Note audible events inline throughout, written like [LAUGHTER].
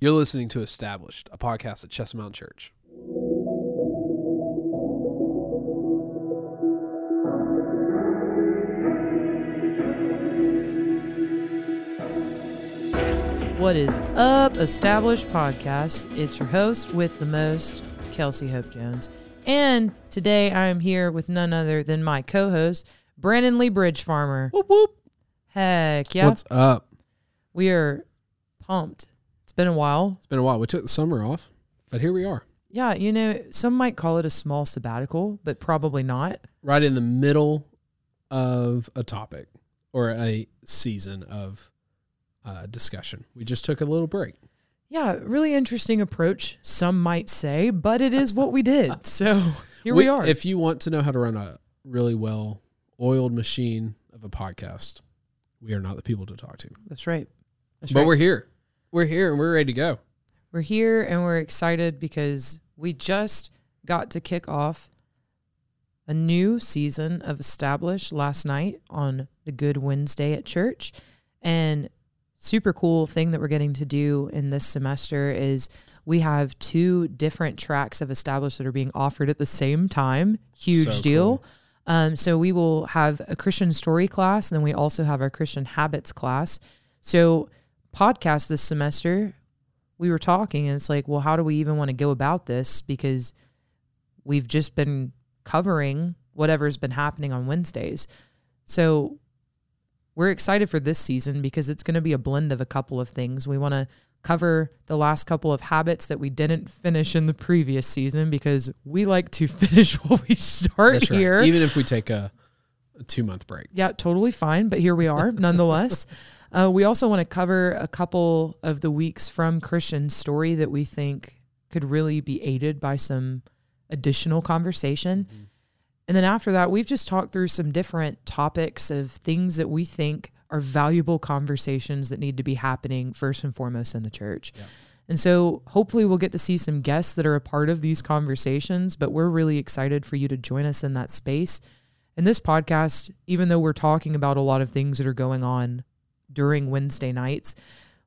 You're listening to Established, a podcast at Chestnut Mountain Church. What is up, Established Podcast? It's your host with the most, Kelsey Hope Jones. And today I am here with none other than my co host, Brandon Lee Bridge Farmer. Whoop whoop. Heck yeah. What's up? we are pumped. Been a while. It's been a while. We took the summer off, but here we are, Yeah, you know, some might call it a small sabbatical, but probably not. right in the middle of a topic or a season of uh, discussion. We just took a little break. Yeah, really interesting approach, some might say, but it is what we did. [LAUGHS] So here we, are. If you want to know how to run a really well oiled machine of a podcast, we are not the people to talk to. That's right. That's but right. we're here. We're here and we're ready to go. We're here and we're excited because we just got to kick off a new season of Established last night on the Good Wednesday at church. And super cool thing that we're getting to do in this semester is we have two different tracks of Established that are being offered at the same time. Huge So deal. cool. Um, so we will have a Christian story class, and then we also have our Christian habits class. So podcast this semester, we were talking, and it's like, well, how do we even want to go about this? Because we've just been covering whatever's been happening on Wednesdays. So we're excited for this season because it's going to be a blend of a couple of things. We want to cover the last couple of habits that we didn't finish in the previous season because we like to [LAUGHS] finish what we start That's right. here. Even if we take a, a two month break. Yeah, totally fine. But here we are nonetheless. [LAUGHS] uh, we also want to cover a couple of the weeks from Christian's story that we think could really be aided by some additional conversation. And then after that, we've just talked through some different topics of things that we think are valuable conversations that need to be happening first and foremost in the church. Yeah. And so hopefully we'll get to see some guests that are a part of these conversations, but we're really excited for you to join us in that space. And this podcast, even though we're talking about a lot of things that are going on during Wednesday nights,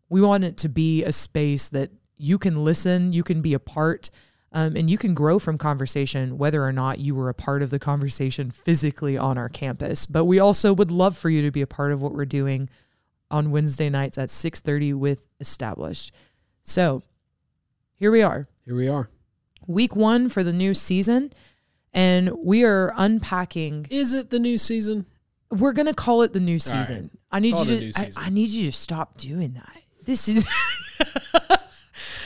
we want it to be a space that you can listen, you can be a part, um, and you can grow from conversation, whether or not you were a part of the conversation physically on our campus. But we also would love for you to be a part of what we're doing on Wednesday nights at 6:30 with Established. So here we are Here we are. week one for the new season and we are unpacking Is it the new season? we're gonna call it the new season i need it you to I. I need you to stop doing that this is [LAUGHS]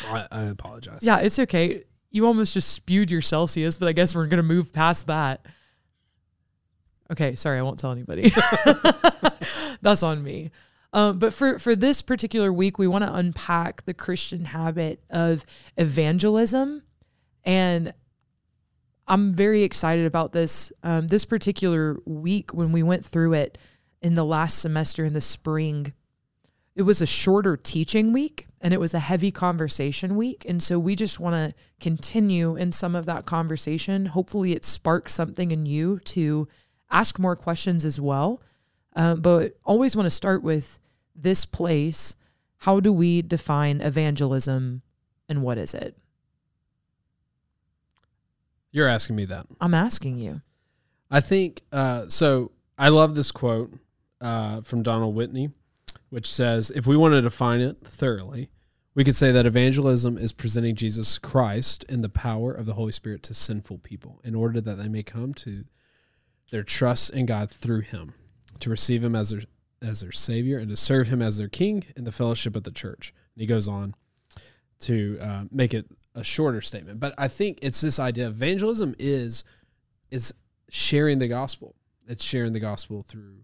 I, I apologize. yeah it's okay you almost just spewed your celsius but i guess we're gonna move past that okay sorry i won't tell anybody [LAUGHS] that's on me um, but for, for this particular week we want to unpack the christian habit of evangelism and I'm very excited about this. Um, this particular week, when we went through it in the last semester in the spring, it was a shorter teaching week and it was a heavy conversation week. And so we just want to continue in some of that conversation. Hopefully, it sparks something in you to ask more questions as well. Uh, but always want to start with this place. How do we define evangelism and what is it? You're asking me that. I'm asking you. I think uh, so. I love this quote uh, from Donald Whitney, which says, "If we want to define it thoroughly, we could say that evangelism is presenting Jesus Christ in the power of the Holy Spirit to sinful people, in order that they may come to their trust in God through Him, to receive Him as their as their Savior, and to serve Him as their King in the fellowship of the church." And he goes on to uh, make it a shorter statement, but I think it's this idea: evangelism is is sharing the gospel. It's sharing the gospel through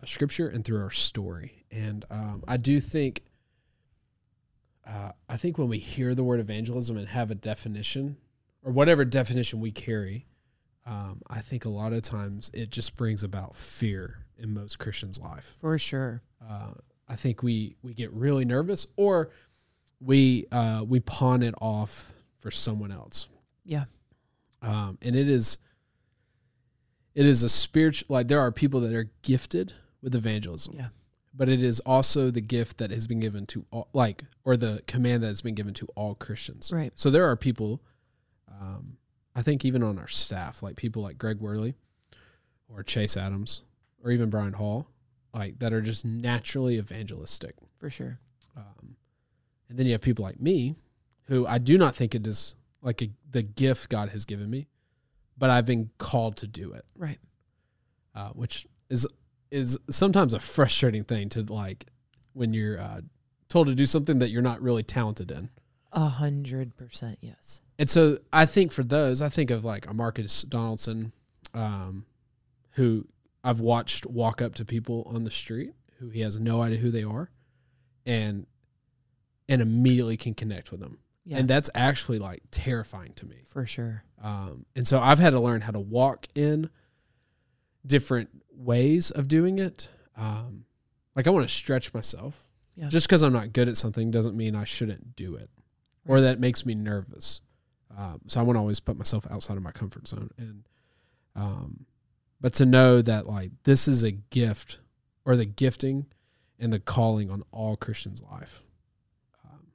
uh, scripture and through our story. And um, I do think, uh, I think when we hear the word evangelism and have a definition, or whatever definition we carry, um, I think a lot of times it just brings about fear in most Christians' life. For sure. Uh, I think we we get really nervous, or we uh, we pawn it off for someone else Yeah. um, and it is it is a spiritual like there are people that are gifted with evangelism Yeah. but it is also the gift that has been given to all, like, or the command that has been given to all Christians. Right. So there are people, um, I think even on our staff, like people like Greg Worley or Chase Adams or even Brian Hall, like that are just naturally evangelistic. For sure. Um, and then you have people like me, who I do not think it is like a, the gift God has given me, but I've been called to do it, Right. uh, which is is sometimes a frustrating thing to like when you're uh, told to do something that you're not really talented in. A hundred percent yes. And so I think for those, I think of like a Marcus Donaldson, um, who I've watched walk up to people on the street who he has no idea who they are, and and immediately can connect with them. Yeah. And that's actually like terrifying to me. for sure. Um, and so I've had to learn how to walk in different ways of doing it. Um, like I want to stretch myself. Yeah. Just because I'm not good at something doesn't mean I shouldn't do it, or that makes me nervous. Um, so I want to always put myself outside of my comfort zone, and um, but to know that like this is a gift, or the gifting, and the calling on all Christians' life. Um,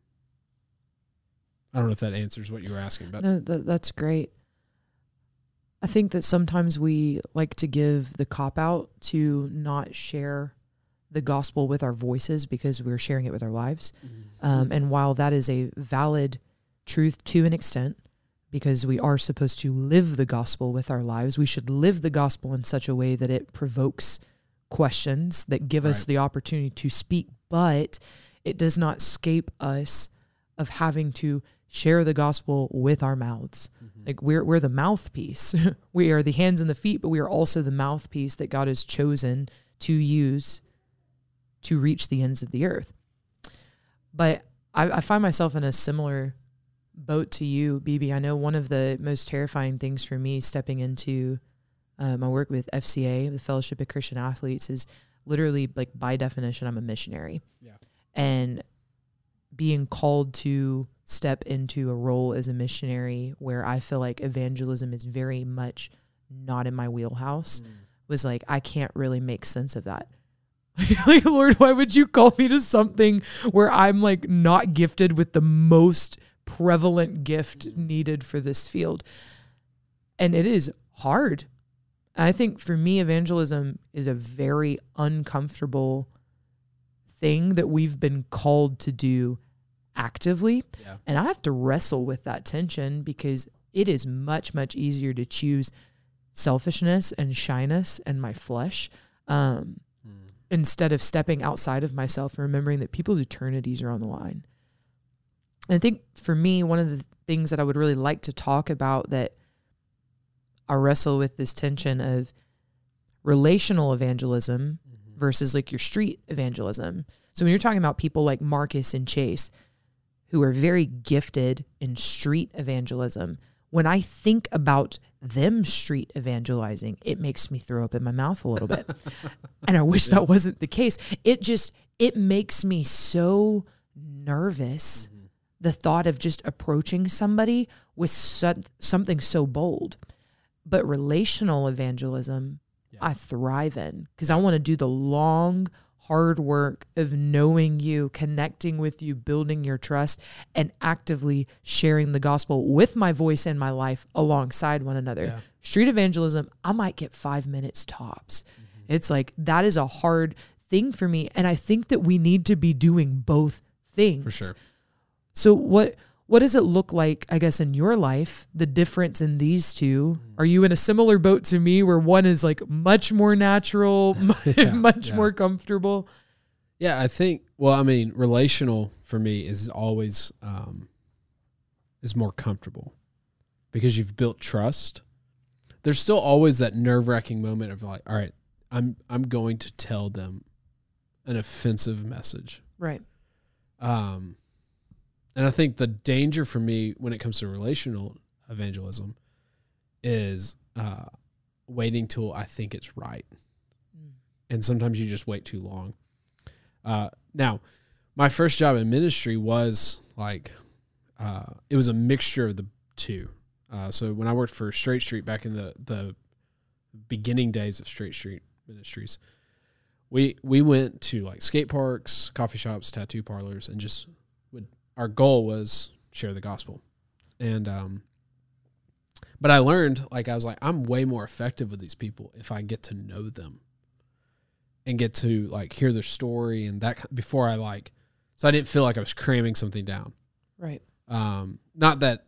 I don't know if that answers what you were asking, but No, that, that's great. I think that sometimes we like to give the cop out to not share the gospel with our voices because we're sharing it with our lives. Um, and while that is a valid truth to an extent, because we are supposed to live the gospel with our lives, we should live the gospel in such a way that it provokes questions that give us the opportunity to speak, but it does not escape us of having to share the gospel with our mouths. Mhm. Like we're we're the mouthpiece. [LAUGHS] we are the hands and the feet, but we are also the mouthpiece that God has chosen to use to reach the ends of the earth. But I, I find myself in a similar boat to you, BB. I know one of the most terrifying things for me stepping into uh, my work with FCA, the Fellowship of Christian Athletes, is literally like by definition, I'm a missionary. Yeah. And being called to step into a role as a missionary where I feel like evangelism is very much not in my wheelhouse mm. was like I can't really make sense of that. [LAUGHS] like Lord, why would you call me to something where I'm like not gifted with the most prevalent gift mm. needed for this field? And it is hard. I think for me evangelism is a very uncomfortable thing that we've been called to do actively. Yeah. And I have to wrestle with that tension because it is much, much easier to choose selfishness and shyness and my flesh um, Mm. instead of stepping outside of myself and remembering that people's eternities are on the line. And I think for me, one of the things that I would really like to talk about that I wrestle with this tension of relational evangelism Mhm. versus like your street evangelism. So when you're talking about people like Marcus and Chase who are very gifted in street evangelism, when I think about them street evangelizing, it makes me throw up in my mouth a little bit. [LAUGHS] and I wish that wasn't the case. It just it makes me so nervous Mhm. the thought of just approaching somebody with so, something so bold. But relational evangelism, Yeah. I thrive in because I want to do the long, hard work of knowing you, connecting with you, building your trust, and actively sharing the gospel with my voice and my life alongside one another. Yeah. Street evangelism, I might get five minutes tops. Mm-hmm. It's like that is a hard thing for me. And I think that we need to be doing both things. For sure. So what what does it look like, I guess, in your life, the difference in these two? Are you in a similar boat to me where one is like much more natural, [LAUGHS] [LAUGHS] Yeah, [LAUGHS] much yeah. more comfortable? Yeah, I think. Well, I mean, relational for me is always um, is more comfortable because you've built trust. There's still always that nerve wracking moment of like, all right, I'm I'm going to tell them an offensive message. Right. Um, and I think the danger for me when it comes to relational evangelism is uh, waiting till I think it's right and sometimes you just wait too long. Uh, now, my first job in ministry was like uh, it was a mixture of the two. Uh, so when I worked for Straight Street back in the the beginning days of Straight Street Ministries, we we went to like skate parks, coffee shops, tattoo parlors, and just our goal was share the gospel, and um. But I learned, like I was like, I'm way more effective with these people if I get to know them, and get to like hear their story and that before I like, so I didn't feel like I was cramming something down. Right. Um, not that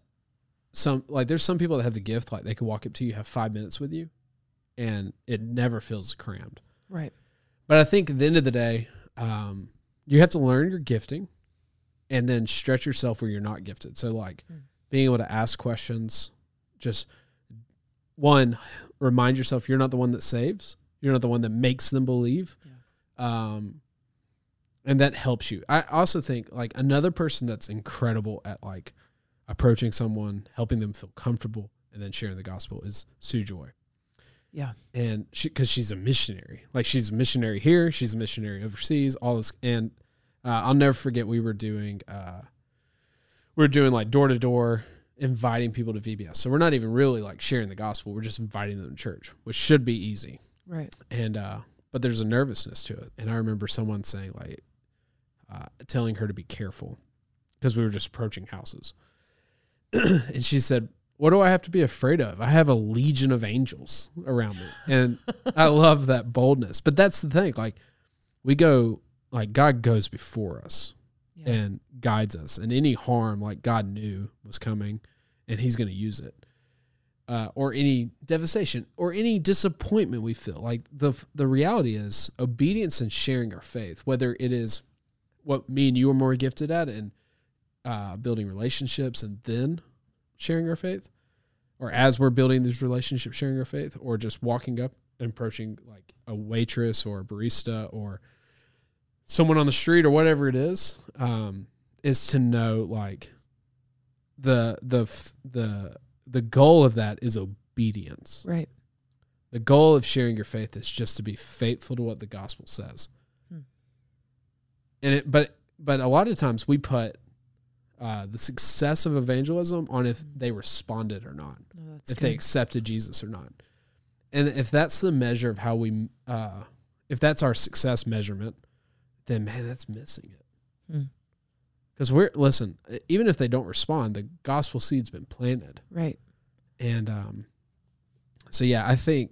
some like there's some people that have the gift like they could walk up to you, have five minutes with you, and it never feels crammed. Right. But I think at the end of the day, um, you have to learn your gifting, and then stretch yourself where you're not gifted. So like Mm. being able to ask questions, just one remind yourself you're not the one that saves. You're not the one that makes them believe. Um, and that helps you. I also think like another person that's incredible at like approaching someone, helping them feel comfortable, and then sharing the gospel is Sue Joy. Yeah. And she, because she's a missionary, like she's a missionary here, she's a missionary overseas, all this. And uh, I'll never forget we were doing, uh, we were doing like door to door, inviting people to VBS. So we're not even really like sharing the gospel. We're just inviting them to church, which should be easy Right. and uh but there's a nervousness to it and i remember someone saying like uh telling her to be careful because we were just approaching houses [CLEARS THROAT] and she said what do i have to be afraid of i have a legion of angels around me and i love that boldness but that's the thing like we go like god goes before us Yeah. and guides us and any harm like god knew was coming and he's going to use it uh, or any devastation or any disappointment we feel like the the reality is obedience and sharing our faith whether it is what me and you are more gifted at and uh, building relationships and then sharing our faith or as we're building these relationships sharing our faith or just walking up and approaching like a waitress or a barista or someone on the street or whatever it is um, is to know like the the the the goal of that is obedience. Right. The goal of sharing your faith is just to be faithful to what the gospel says. Hmm. And it but but a lot of times we put uh, the success of evangelism on if they responded or not, No, that's if good. they accepted Jesus or not. And if that's the measure of how we uh, if that's our success measurement, then man, that's missing it. Hmm. Because we're listen, even if they don't respond, the gospel seed's been planted right. and um so yeah i think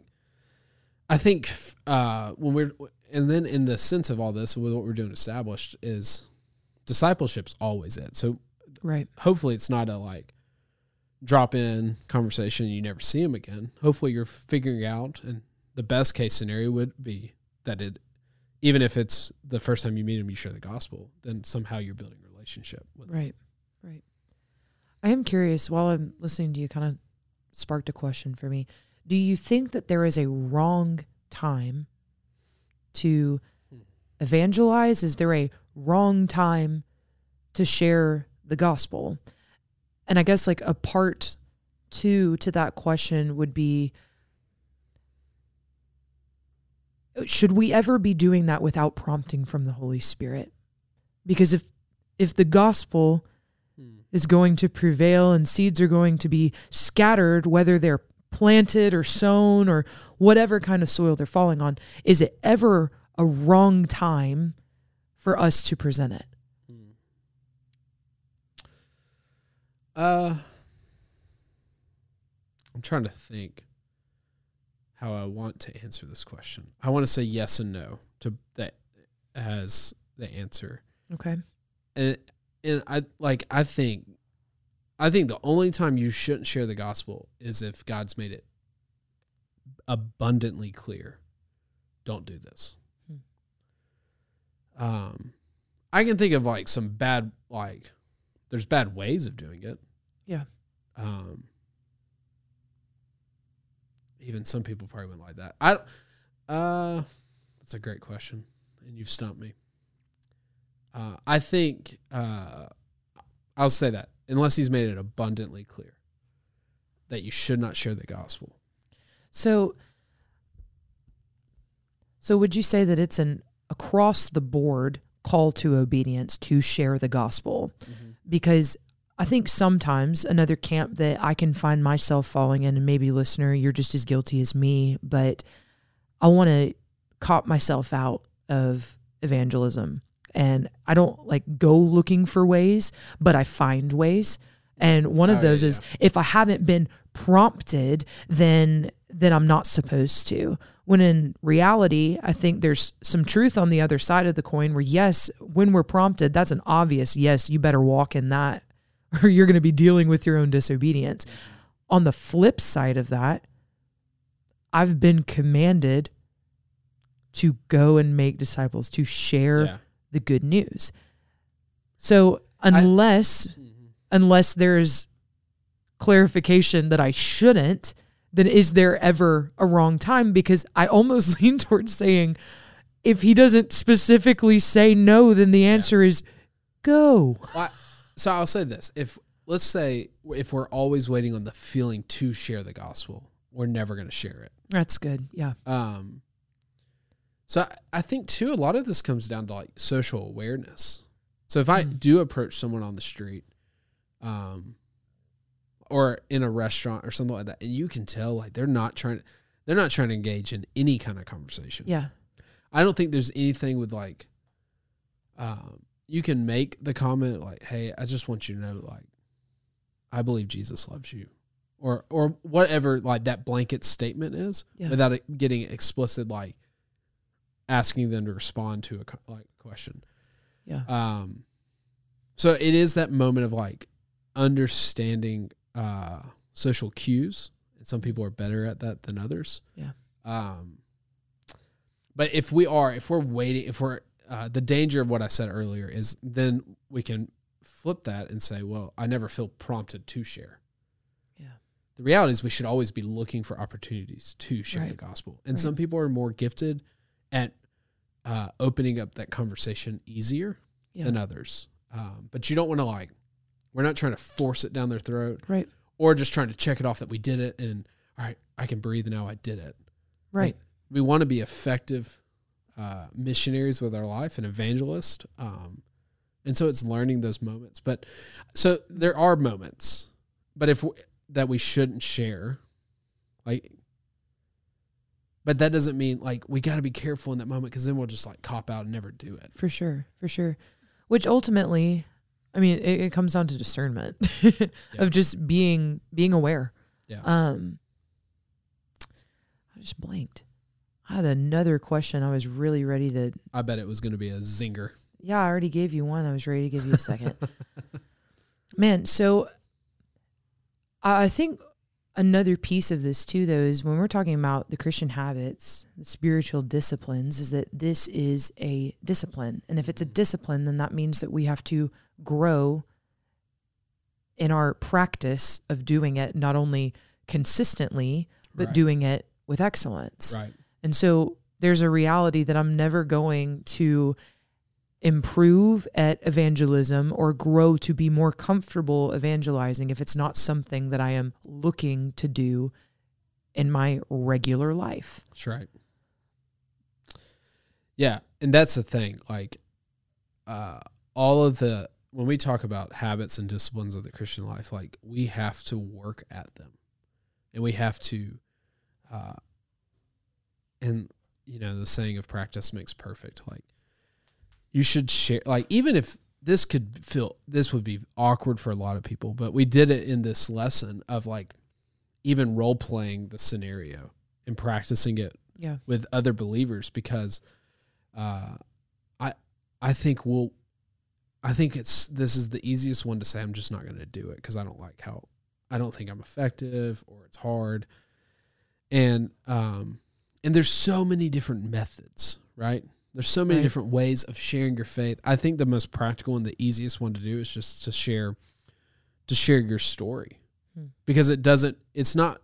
i think uh when we're and then in the sense of all this with what we're doing established is discipleship's always it so Right. hopefully it's not a like drop in conversation and you never see them again hopefully you're figuring out and the best case scenario would be that it even if it's the first time you meet him, you share the gospel then somehow you're building a relationship with. Right. Right. I am curious while I'm listening to you kind of sparked a question for me. Do you think that there is a wrong time to evangelize? Is there a wrong time to share the gospel? And I guess like a part two to that question would be should we ever be doing that without prompting from the Holy Spirit? Because if if the gospel is going to prevail and seeds are going to be scattered, whether they're planted or sown or whatever kind of soil they're falling on, is it ever a wrong time for us to present it? Uh, I'm trying to think how I want to answer this question. I want to say yes and no to that as the answer. Okay. And and I like I think I think the only time you shouldn't share the gospel is if God's made it abundantly clear. Don't do this. Um I can think of like some bad like there's bad ways of doing it. Yeah. Um even some people probably wouldn't like that. I uh that's a great question and you've stumped me. Uh, I think uh, I'll say that unless he's made it abundantly clear that you should not share the gospel. So so would you say that it's an across the board call to obedience to share the gospel? Because I think sometimes another camp that I can find myself falling in, and maybe listener, you're just as guilty as me, but I want to cop myself out of evangelism. And I don't like go looking for ways, but I find ways. And one of Oh, yeah, those is if I haven't been prompted, then then I'm not supposed to. When in reality, I think there's some truth on the other side of the coin where yes, when we're prompted, that's an obvious yes, you better walk in that [LAUGHS] or you're going to be dealing with your own disobedience. Mm-hmm. On the flip side of that, I've been commanded to go and make disciples, to share Yeah. the good news. So unless mm-hmm. unless there's clarification that I shouldn't, then is there ever a wrong time? Because I almost [LAUGHS] lean towards saying if he doesn't specifically say no, then the answer is go. Well, I- so I'll say this: if let's say if we're always waiting on the feeling to share the gospel, we're never going to share it. That's good. Yeah. Um, so I, I think too, a lot of this comes down to like social awareness. So if I Mm. do approach someone on the street, um, or in a restaurant or something like that, and you can tell like they're not trying, they're not trying to engage in any kind of conversation. Yeah. I don't think there's anything with like, um, you can make the comment like, "Hey, I just want you to know, like, I believe Jesus loves you," or or whatever like that blanket statement is, Yeah. without it getting explicit, like asking them to respond to a like question. Yeah. Um, so it is that moment of like understanding uh social cues, and some people are better at that than others. Yeah. Um, but if we are, if we're waiting, if we're uh, the danger of what I said earlier is then we can flip that and say, well, I never feel prompted to share. Yeah. The reality is we should always be looking for opportunities to share Right. the gospel. And Right. some people are more gifted at uh, opening up that conversation easier Yeah. than others. Um, but you don't want to like, we're not trying to force it down their throat Right. or just trying to check it off that we did it and all right, I can breathe now. I did it. Right. We want to be effective uh, missionaries with our life and evangelists. Um, and so it's learning those moments. But so there are moments, but if we, that we shouldn't share, like, but that doesn't mean like we got to be careful in that moment because then we'll just like cop out and never do it. For sure. For sure. Which ultimately, I mean, it, it comes down to discernment [LAUGHS] of just being being aware. Yeah. Um, I just blanked. I had another question. I was really ready to. I bet it was going to be a zinger. Yeah, I already gave you one. I was ready to give you a second. [LAUGHS] Man, so I think another piece of this too, though, is when we're talking about the Christian habits, the spiritual disciplines, is that this is a discipline. And if it's a mm-hmm. discipline, then that means that we have to grow in our practice of doing it, not only consistently, but Right. doing it with excellence. Right. And so there's a reality that I'm never going to improve at evangelism or grow to be more comfortable evangelizing if it's not something that I am looking to do in my regular life. That's right. Yeah, and that's the thing. Like, uh, all of the when we talk about habits and disciplines of the Christian life, like we have to work at them, and we have to, uh, and you know the saying of practice makes perfect. Like, you should share. Like, even if this could feel this would be awkward for a lot of people, but we did it in this lesson of like even role playing the scenario and practicing it Yeah. with other believers because uh, I I think we'll I think it's this is the easiest one to say I'm just not going to do it because I don't like how I don't think I'm effective or it's hard and um and there's so many different methods right there's so many Right. different ways of sharing your faith I think the most practical and the easiest one to do is just to share to share your story Hmm. because it doesn't it's not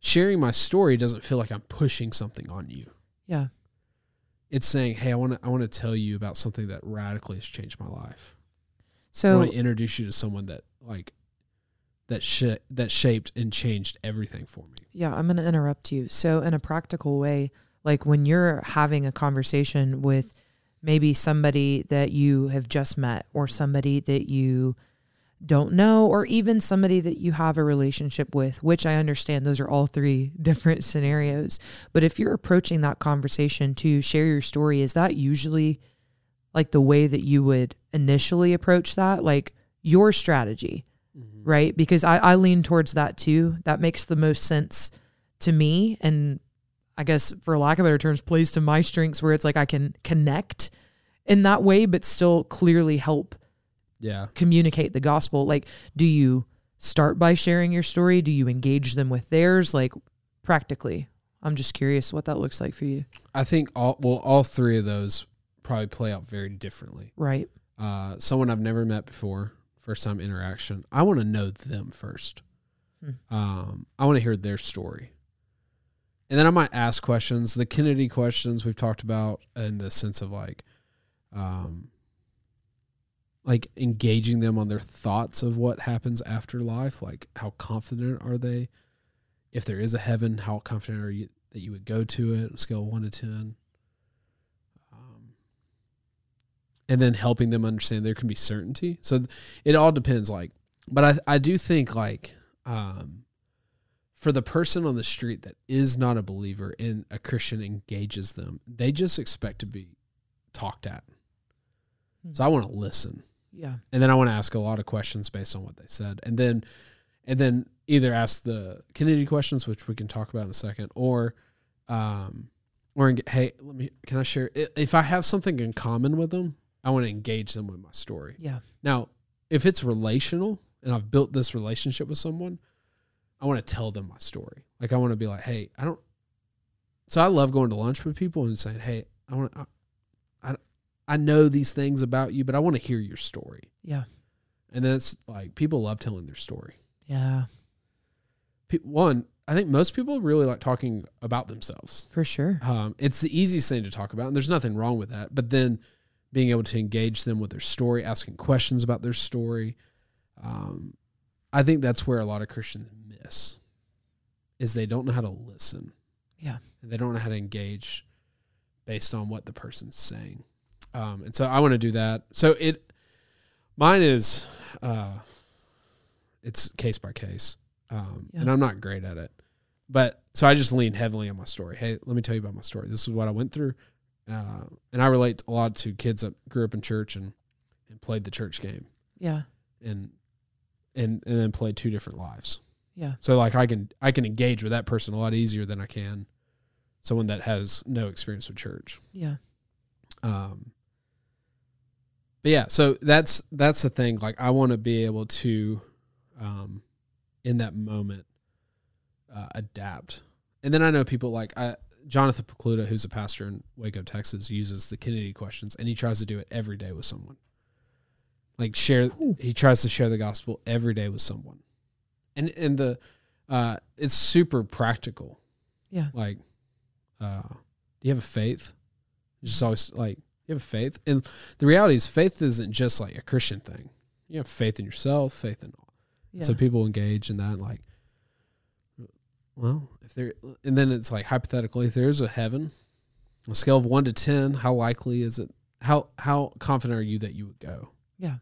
sharing my story doesn't feel like I'm pushing something on you Yeah. it's saying, "Hey, I want to I want to tell you about something that radically has changed my life. So I want to introduce you to someone that like that sh- that shaped and changed everything for me." Yeah, I'm going to interrupt you. So, in a practical way, like when you're having a conversation with maybe somebody that you have just met or somebody that you don't know, or even somebody that you have a relationship with, which I understand those are all three [LAUGHS] different scenarios. But if you're approaching that conversation to share your story, is that usually like the way that you would initially approach that? Like your strategy. Right? Because I, I lean towards that too. That makes the most sense to me. And I guess, for lack of better terms, plays to my strengths where it's like I can connect in that way, but still clearly help Yeah. communicate the gospel like do you start by sharing your story do you engage them with theirs like practically i'm just curious what that looks like for you I think all well, all three of those probably play out very differently. right Uh, someone I've never met before, first time interaction, I want to know them first. Hmm. Um, I want to hear their story. And then I might ask questions, the Kennedy questions we've talked about in the sense of like, um, like engaging them on their thoughts of what happens after life. Like, how confident are they? If there is a heaven, how confident are you that you would go to it? Scale one to 10. And then helping them understand there can be certainty. So it all depends. Like, but I I do think like um, for the person on the street that is not a believer and a Christian engages them, they just expect to be talked at. So I want to listen yeah and then I want to ask a lot of questions based on what they said, and then and then either ask the Kennedy questions, which we can talk about in a second, or um, or hey, let me can I share if I have something in common with them, I want to engage them with my story. yeah Now, if it's relational and I've built this relationship with someone, I want to tell them my story. Like I want to be like, hey, I don't. So I love going to lunch with people and saying, hey, I want to. I, I, I know these things about you, but I want to hear your story. yeah And that's like people love telling their story. yeah Pe- One, I think most people really like talking about themselves. for sure Um, it's the easiest thing to talk about, and there's nothing wrong with that. But then being able to engage them with their story, asking questions about their story, um, I think that's where a lot of Christians miss, is they don't know how to listen. Yeah. and they don't know how to engage based on what the person's saying. Um, and so I want to do that. So it, mine is, uh, it's case by case, um, Yeah. and I'm not great at it. But so I just lean heavily on my story. Hey, let me tell you about my story. This is what I went through, uh, and I relate a lot to kids that grew up in church and and played the church game yeah and and and then played two different lives. yeah So like I can I can engage with that person a lot easier than I can someone that has no experience with church. yeah Um, but yeah, so that's that's the thing. Like I want to be able to, um, in that moment, uh, adapt. And then I know people like I, Jonathan Pokluda, who's a pastor in Waco, Texas, uses the Kennedy questions, and he tries to do it every day with someone. Like share, Ooh. he tries to share the gospel every day with someone, and and the, uh, it's super practical. Yeah. Like, uh, do you have a faith? It's just always like you have a faith, and the reality is faith isn't just like a Christian thing. You have faith in yourself, faith in yeah so people engage in that, like, well, if there, and then it's like hypothetically, if there is a heaven, a scale of one to ten, how likely is it? How how confident are you that you would go? yeah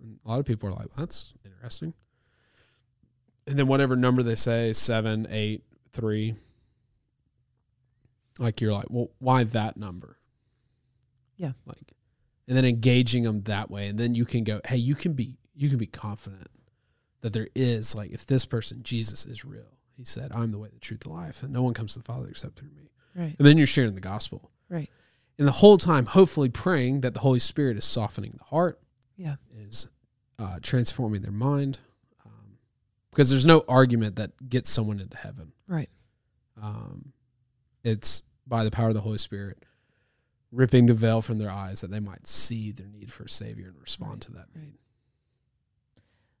And a lot of people are like, that's interesting. And then whatever number they say, seven, eight, three, like you're like, well, why that number? Yeah. Like, and then engaging them that way, and then you can go, hey, you can be you can be confident that there is like if this person Jesus is real. He said, "I'm the way, the truth, the life, and no one comes to the Father except through me." right And then you're sharing the gospel, right and the whole time, hopefully, praying that the Holy Spirit is softening the heart, yeah is uh, transforming their mind, um, because there's no argument that gets someone into heaven. right Um, it's by the power of the Holy Spirit ripping the veil from their eyes that they might see their need for a Savior and respond Right, to that right.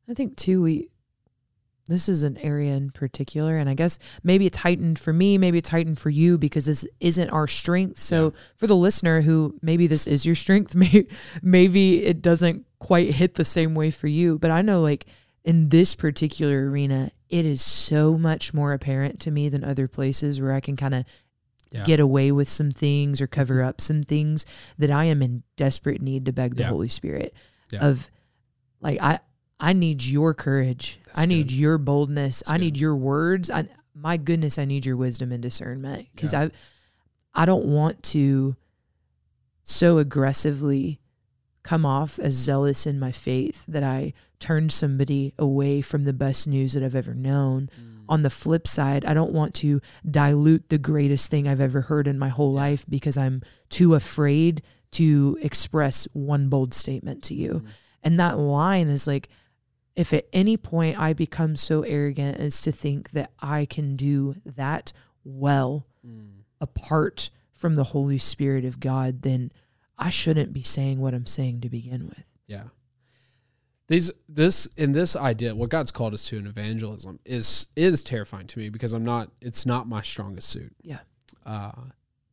I think too we this is an area in particular and I guess maybe it's heightened for me, maybe it's heightened for you because this isn't our strength. So for the listener who maybe this is your strength, [LAUGHS] maybe maybe it doesn't quite hit the same way for you, but I know like in this particular arena, it is so much more apparent to me than other places where I can kind of Yeah. get away with some things or cover mm-hmm. up some things that I am in desperate need to beg the Yeah. Holy Spirit Yeah. of Like I I need your courage. That's I need good. your boldness. That's I need good. your words. I my goodness, I need your wisdom and discernment cuz Yeah. I I don't want to so aggressively come off as zealous in my faith that I turn somebody away from the best news that I've ever known. Mm. On the flip side, I don't want to dilute the greatest thing I've ever heard in my whole life because I'm too afraid to express one bold statement to you. Mhm. And that line is like, if at any point I become so arrogant as to think that I can do that well Mm. apart from the Holy Spirit of God, then I shouldn't be saying what I'm saying to begin with. Yeah. These this in this idea, what God's called us to in evangelism is is terrifying to me because I'm not it's not my strongest suit. Yeah. Uh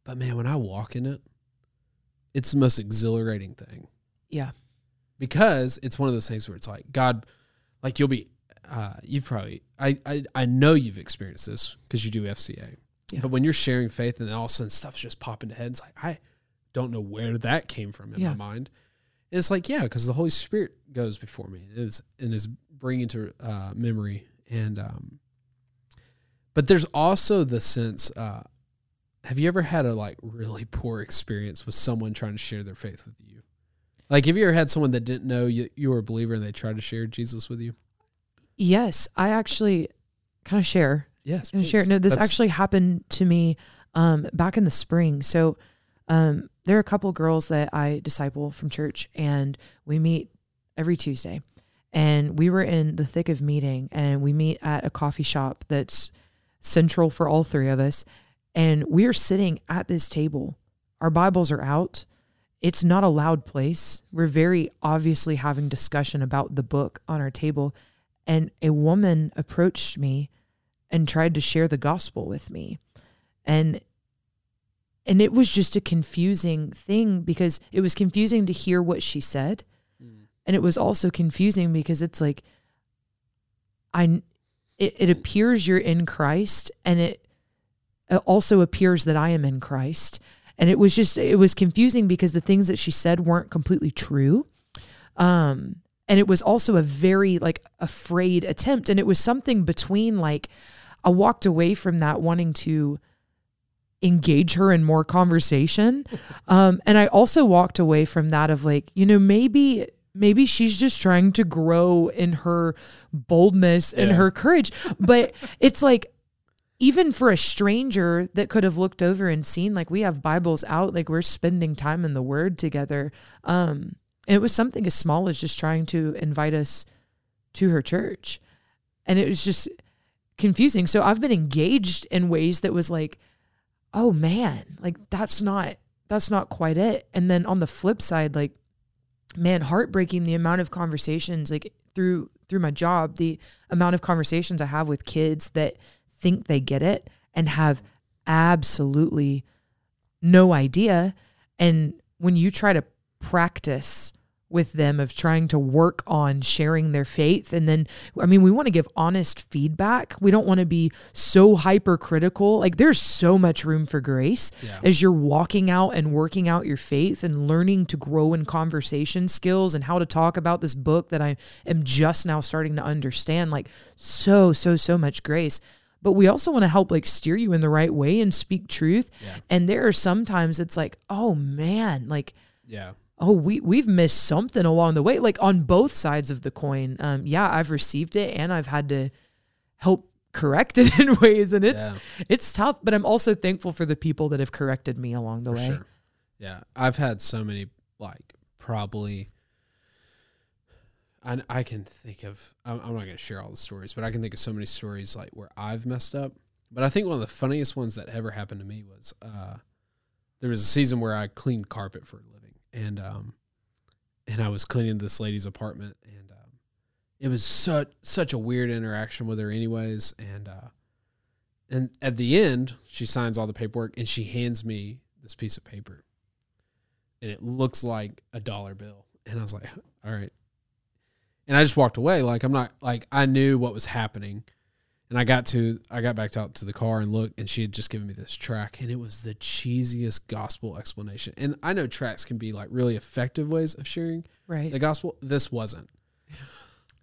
but man, when I walk in it, it's the most exhilarating thing. Yeah. Because it's one of those things where it's like God like you'll be uh you've probably I I, I know you've experienced this because you do FCA. Yeah. But when you're sharing faith and then all of a sudden stuff's just popping to head, it's like I don't know where that came from in Yeah. my mind. And it's like, yeah, because the Holy Spirit goes before me and is and is bringing to uh, memory. And um, but there's also the sense. Uh, have you ever had a like really poor experience with someone trying to share their faith with you? Like, have you ever had someone that didn't know you, you were a believer and they tried to share Jesus with you? Yes, I actually kind of share Yes, and share. No, this actually happened to me um, back in the spring. So um, there are a couple girls that I disciple from church, and we meet every Tuesday. And we were in the thick of meeting, and we meet at a coffee shop that's central for all three of us. And we are sitting at this table. Our Bibles are out. It's not a loud place. We're very obviously having discussion about the book on our table. And a woman approached me and tried to share the gospel with me. And and it was just a confusing thing because it was confusing to hear what she said Mm. and it was also confusing because it's like I it, it appears you're in Christ and it, it also appears that I am in Christ and it was just it was confusing because the things that she said weren't completely true. Um and it was also a very like afraid attempt. And it was something between like I walked away from that wanting to engage her in more conversation. [LAUGHS] Um and I also walked away from that of like you know maybe maybe she's just trying to grow in her boldness and Yeah. her courage. But it's like even for a stranger that could have looked over and seen like we have bibles out like we're spending time in the word together. Um it was something as small as just trying to invite us to her church. And it was just confusing. So i've been engaged in ways that was like oh man like that's not that's not quite it. And then on the flip side like man heartbreaking the amount of conversations like through through my job the amount of conversations i have with kids that think they get it and have absolutely no idea. And when you try to practice with them of trying to work on sharing their faith and then i mean we want to give honest feedback. We don't want to be so hypercritical. Like there's so much room for grace Yeah. as you're walking out and working out your faith and learning to grow in conversation skills and how to talk about this book that I am just now starting to understand. Like so so so much grace but we also want to help like steer you in the right way and speak truth Yeah. and there are sometimes it's like oh man like Yeah. oh we we've missed something along the way like on both sides of the coin um yeah i've received it and i've had to help correct [LAUGHS] it in ways and it's yeah. it's tough but i'm also thankful for the people that have corrected me along the For way sure. Yeah, I've had so many like probably. I I can think of. I'm, I'm not going to share all the stories, but I can think of so many stories like where I've messed up. But I think one of the funniest ones that ever happened to me was uh, there was a season where I cleaned carpet for a living, and um, and I was cleaning this lady's apartment, and um, it was such such a weird interaction with her, anyways, and uh, and at the end, she signs all the paperwork and she hands me this piece of paper. And it looks like a dollar bill. And I was like, all right. And I just walked away. Like, I'm not, like, I knew what was happening. And I got to, I got back out to the car and looked, and she had just given me this tract. And it was the cheesiest gospel explanation. And I know tracts can be like really effective ways of sharing right the gospel. This wasn't. [LAUGHS]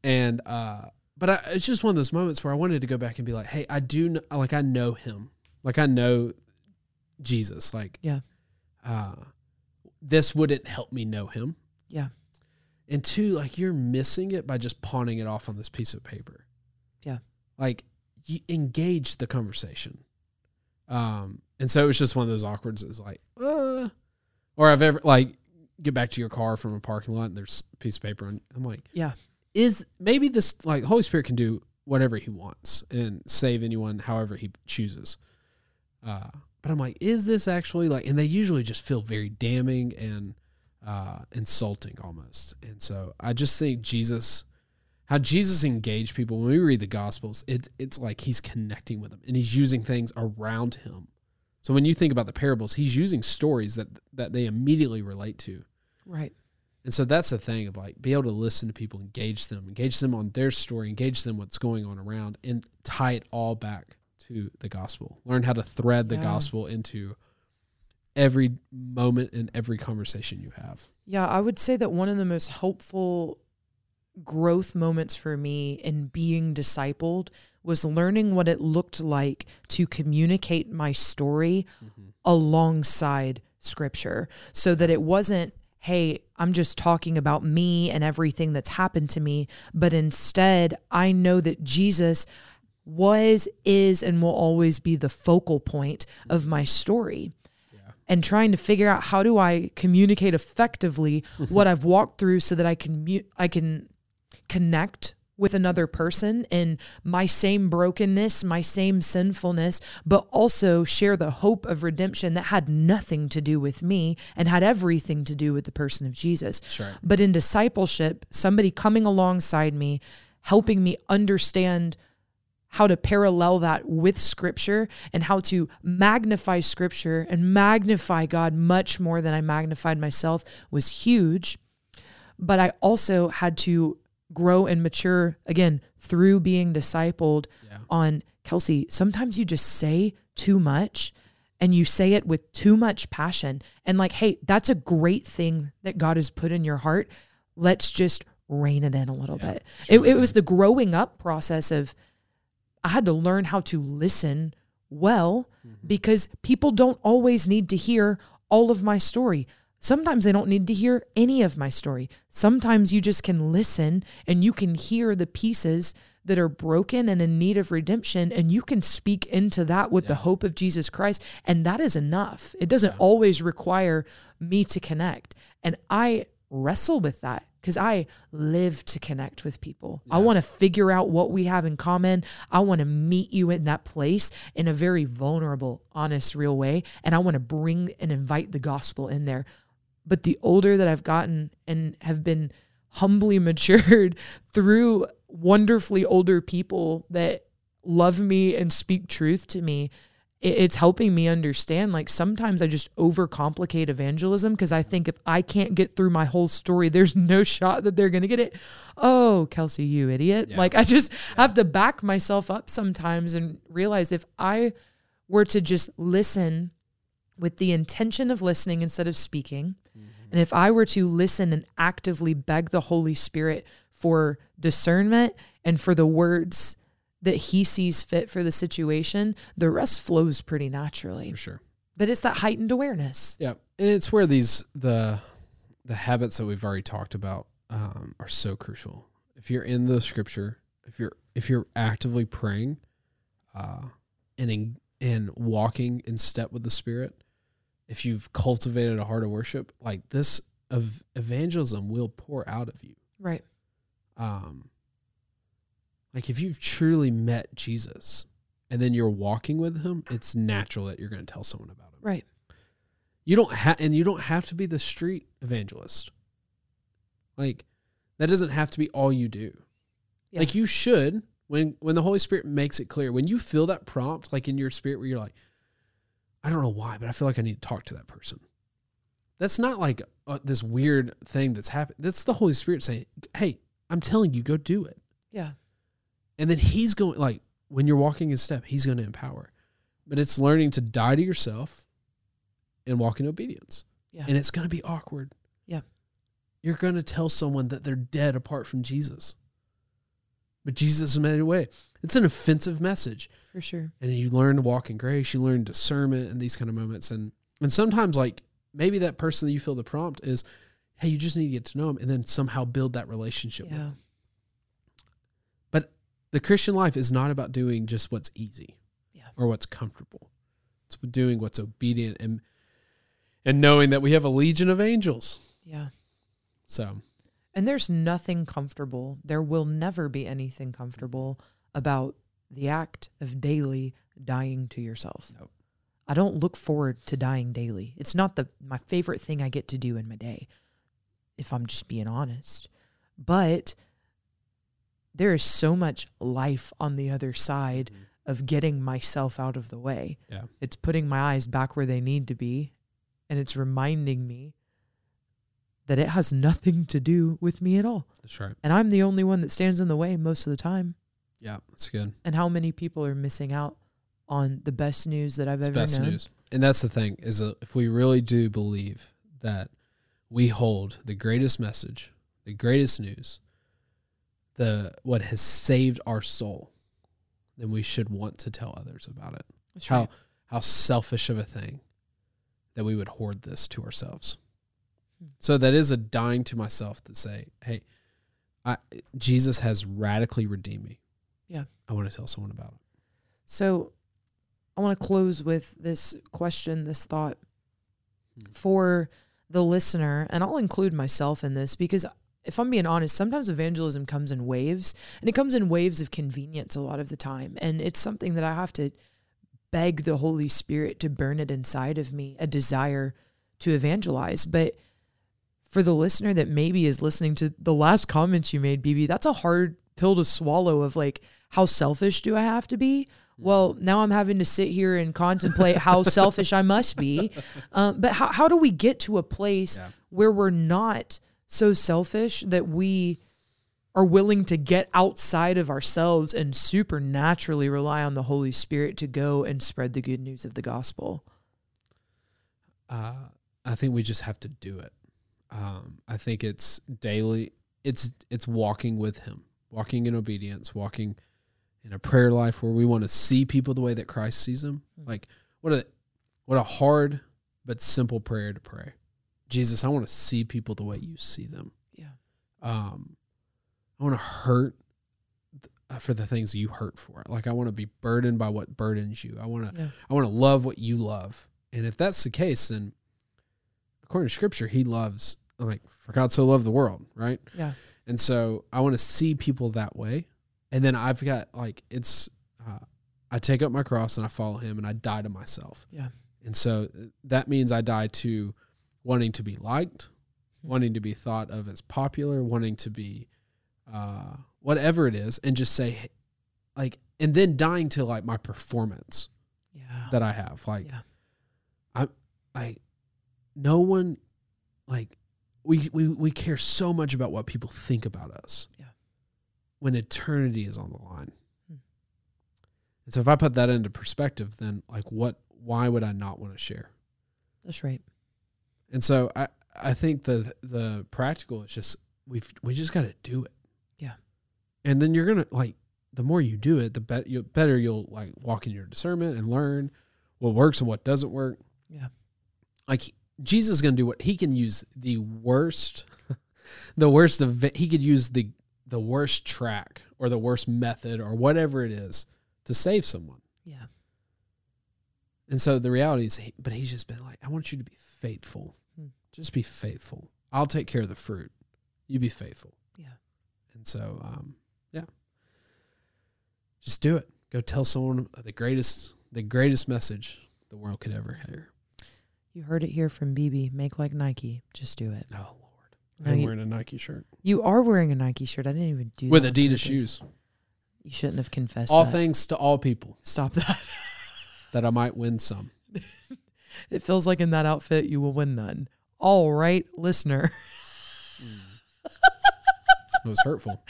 and uh, but I, it's just one of those moments where I wanted to go back and be like, hey, I do know, like I know him, like I know Jesus, like Yeah. uh, this wouldn't help me know him. Yeah. And two, like you're missing it by just pawning it off on this piece of paper. Yeah. Like you engage the conversation. Um, and so it was just one of those awkwards. It's like, uh, or I've ever like get back to your car from a parking lot and there's a piece of paper on. I'm like, Yeah. is maybe this like Holy Spirit can do whatever He wants and save anyone however He chooses. Uh, but I'm like, is this actually like? And they usually just feel very damning and uh, insulting almost. And so I just think Jesus, how Jesus engaged people when we read the Gospels, it, it's like He's connecting with them and He's using things around Him. So when you think about the parables, He's using stories that that they immediately relate to. Right. And so that's the thing of like be able to listen to people, engage them, engage them on their story, engage them what's going on around, and tie it all back to the gospel. Learn how to thread the Yeah. gospel into every moment and every conversation you have. Yeah, I would say that one of the most helpful growth moments for me in being discipled was learning what it looked like to communicate my story mm-hmm. alongside scripture so that it wasn't hey i'm just talking about me and everything that's happened to me but instead i know that jesus was is and will always be the focal point of my story and trying to figure out how do I communicate effectively mm-hmm. what I've walked through so that I can mu- I can connect with another person in my same brokenness, my same sinfulness, but also share the hope of redemption that had nothing to do with me and had everything to do with the person of Jesus. Right. But in discipleship, somebody coming alongside me, helping me understand how to parallel that with scripture and how to magnify scripture and magnify God much more than I magnified myself was huge. But I also had to grow and mature again through being discipled Yeah. on Kelsey. Sometimes you just say too much and you say it with too much passion. And like, hey, that's a great thing that God has put in your heart. Let's just rein it in a little Yeah, bit. it's It, it was the growing up process of I had to learn how to listen well Mm-hmm. because people don't always need to hear all of my story. Sometimes they don't need to hear any of my story. Sometimes you just can listen and you can hear the pieces that are broken and in need of redemption, and you can speak into that with the hope of Jesus Christ. And that is enough. It doesn't always require me to connect. And I wrestle with that because I live to connect with people. I want to figure out what we have in common. I want to meet you in that place in a very vulnerable, honest, real way. And I want to bring and invite the gospel in there. But the older that I've gotten and have been humbly [LAUGHS] matured through wonderfully older people that love me and speak truth to me, it's helping me understand like sometimes I just overcomplicate evangelism because I think if I can't get through my whole story, there's no [LAUGHS] shot that they're going to get it. Oh, Kelsey, you idiot. Yeah. Like I just have to back myself up sometimes and realize if I were to just listen with the intention of listening instead of speaking, mm-hmm. and if I were to listen and actively beg the Holy Spirit for discernment and for the words that he sees fit for the situation, the rest flows pretty naturally. For sure. But it's that heightened awareness. Yeah, and it's where these the the habits that we've already talked about um, are so crucial. If you're in the scripture, if you're if you're actively praying, uh, and in, and walking in step with the Spirit, if you've cultivated a heart of worship, like this of evangelism will pour out of you. Right. Um, like if you've truly met Jesus and then you're walking with him, it's natural that you're going to tell someone about him. Right. You don't have, and you don't have to be the street evangelist. Like that doesn't have to be all you do. Yeah. Like you should when when the Holy Spirit makes it clear. When you feel that prompt, like in your spirit, where you're like, I don't know why, but I feel like I need to talk to that person. That's not like uh, this weird thing that's happened. That's the Holy Spirit saying, "Hey, I'm telling you, go do it." Yeah. And then He's going like when you're walking in step, He's going to empower. But it's learning to die to yourself and walk in obedience Yeah. and it's going to be awkward. Yeah. you're going to tell someone that they're dead apart from Jesus. But Jesus made a way. It's an offensive message. For sure. And you learn to walk in grace, you learn discernment and these kind of moments. And and sometimes like maybe that person that you feel the prompt is, hey, you just need to get to know them and then somehow build that relationship with Yeah. them. The Christian life is not about doing just what's easy Yeah. or what's comfortable. It's doing what's obedient and and knowing that we have a legion of angels. Yeah. So And there's nothing comfortable. There will never be anything comfortable about the act of daily dying to yourself. Nope. I don't look forward to dying daily. It's not the my favorite thing I get to do in my day, if I'm just being honest. But there is so much life on the other side mm-hmm. of getting myself out of the way. Yeah. It's putting my eyes back where they need to be and it's reminding me that it has nothing to do with me at all. that's right. And I'm the only one that stands in the way most of the time. Yeah, that's good. And how many people are missing out on the best news that I've It's ever best known? news. And that's the thing is that if we really do believe that we hold the greatest message, the greatest news, the what has saved our soul, then we should want to tell others about it. That's How right. how selfish of a thing that we would hoard this to ourselves. Hmm. So that is a dying to myself to say, hey, I, Jesus has radically redeemed me. Yeah. I want to tell someone about it. So I want to close with this question, this thought Hmm. for the listener, and I'll include myself in this because if I'm being honest, sometimes evangelism comes in waves, and it comes in waves of convenience a lot of the time. And it's something that I have to beg the Holy Spirit to burn it inside of me, a desire to evangelize. But for the listener that maybe is listening to the last comments you made, BB, that's a hard pill to swallow of like, how selfish do I have to be? Well, now I'm having to sit here and contemplate how [LAUGHS] selfish I must be. Um, but how, how do we get to a place Yeah. where we're not so selfish that we are willing to get outside of ourselves and supernaturally rely on the Holy Spirit to go and spread the good news of the gospel? Uh, I think we just have to do it. Um, I think it's daily. It's it's walking with Him, walking in obedience, walking in a prayer life where we want to see people the way that Christ sees them. Mhm. Like what a what a hard but simple prayer to pray. Jesus, I want to see people the way you see them. Yeah. Um, I want to hurt th- uh, for the things you hurt for. Like I want to be burdened by what burdens you. I want to Yeah. I want to love what you love. And if that's the case, then according to scripture, he loves, like, for God so loved the world, right? Yeah. And so I want to see people that way. And then I've got, like, it's, uh, I take up my cross and I follow him and I die to myself. Yeah. And so uh, that means I die to wanting to be liked, Hmm. wanting to be thought of as popular, wanting to be uh, whatever it is, and just say, like, and then dying to like my performance Yeah. that I have. Like, Yeah. I, I, no one, like, we, we we care so much about what people think about us. Yeah. When eternity is on the line. Hmm. And so if I put that into perspective, then like, what? Why would I not want to share? That's right. And so I I think the the practical is just we've we just got to do it. Yeah. And then you're gonna like the more you do it, the better you better you'll like walk in your discernment and learn what works and what doesn't work. Yeah. Like Jesus is gonna do what he can use the worst, [LAUGHS] the worst of he could use the the worst tract or the worst method or whatever it is to save someone. Yeah. And so the reality is, he, but he's just been like, I want you to be faithful. Hmm. Just be faithful. I'll take care of the fruit. You be faithful. Yeah. And so, um, yeah, just do it. Go tell someone the greatest, the greatest message the world could ever hear. You heard it here from BB. Make like Nike. Just do it. Oh Lord, No, I'm you- wearing a Nike shirt You are wearing a Nike shirt. I didn't even do with Adidas shoes. You shouldn't have confessed All that. thanks to all people Stop that. [LAUGHS] that I might win some. [LAUGHS] It feels like in that outfit you will win none. All right, listener. [LAUGHS] It was hurtful.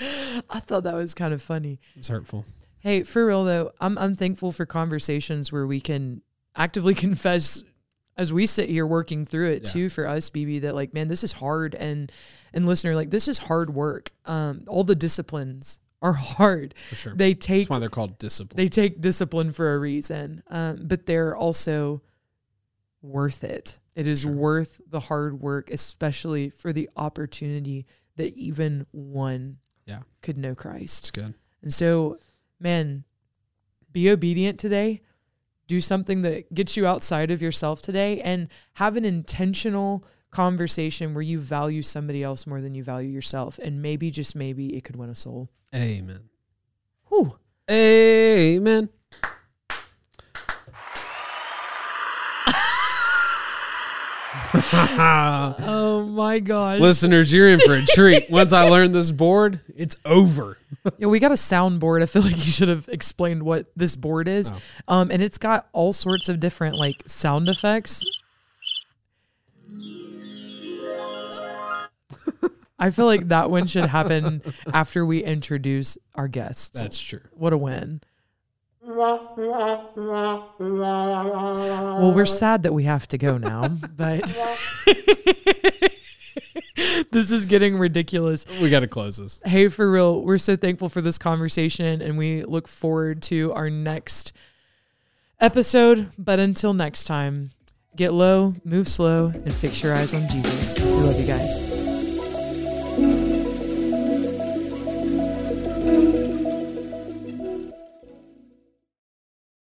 I thought that was kind of funny. It was hurtful. Hey, for real though, I'm I'm thankful for conversations where we can actively [LAUGHS] confess as we sit here working through it Yeah. too for us, BB, that like, man, this is hard and and listener, like this is hard work. Um, all the disciplines are hard. For sure. They take That's why they're called discipline. they take discipline for a reason, um, but they're also worth it. It is Sure. worth the hard work, especially for the opportunity that even one Yeah. could know Christ. it's good. And so, man, be obedient today. Do something that gets you outside of yourself today and have an intentional conversation where you value somebody else more than you value yourself. And maybe, just maybe, it could win a soul. Amen. Whew. Amen. [LAUGHS] Oh my gosh. Listeners, you're in for a treat. Once I learn this board, it's over. Yeah, we got a soundboard. I feel like you should have explained what this board is. Oh. Um, and it's got all sorts of different like sound effects. [LAUGHS] I feel like that one should happen after we introduce our guests. That's true. what a win. Well, we're sad that we have to go now, but [LAUGHS] this is getting ridiculous. We got to close this. Hey, for real, we're so thankful for this conversation and we look forward to our next episode. But until next time, get low, move slow, and fix your eyes on Jesus. We love you guys.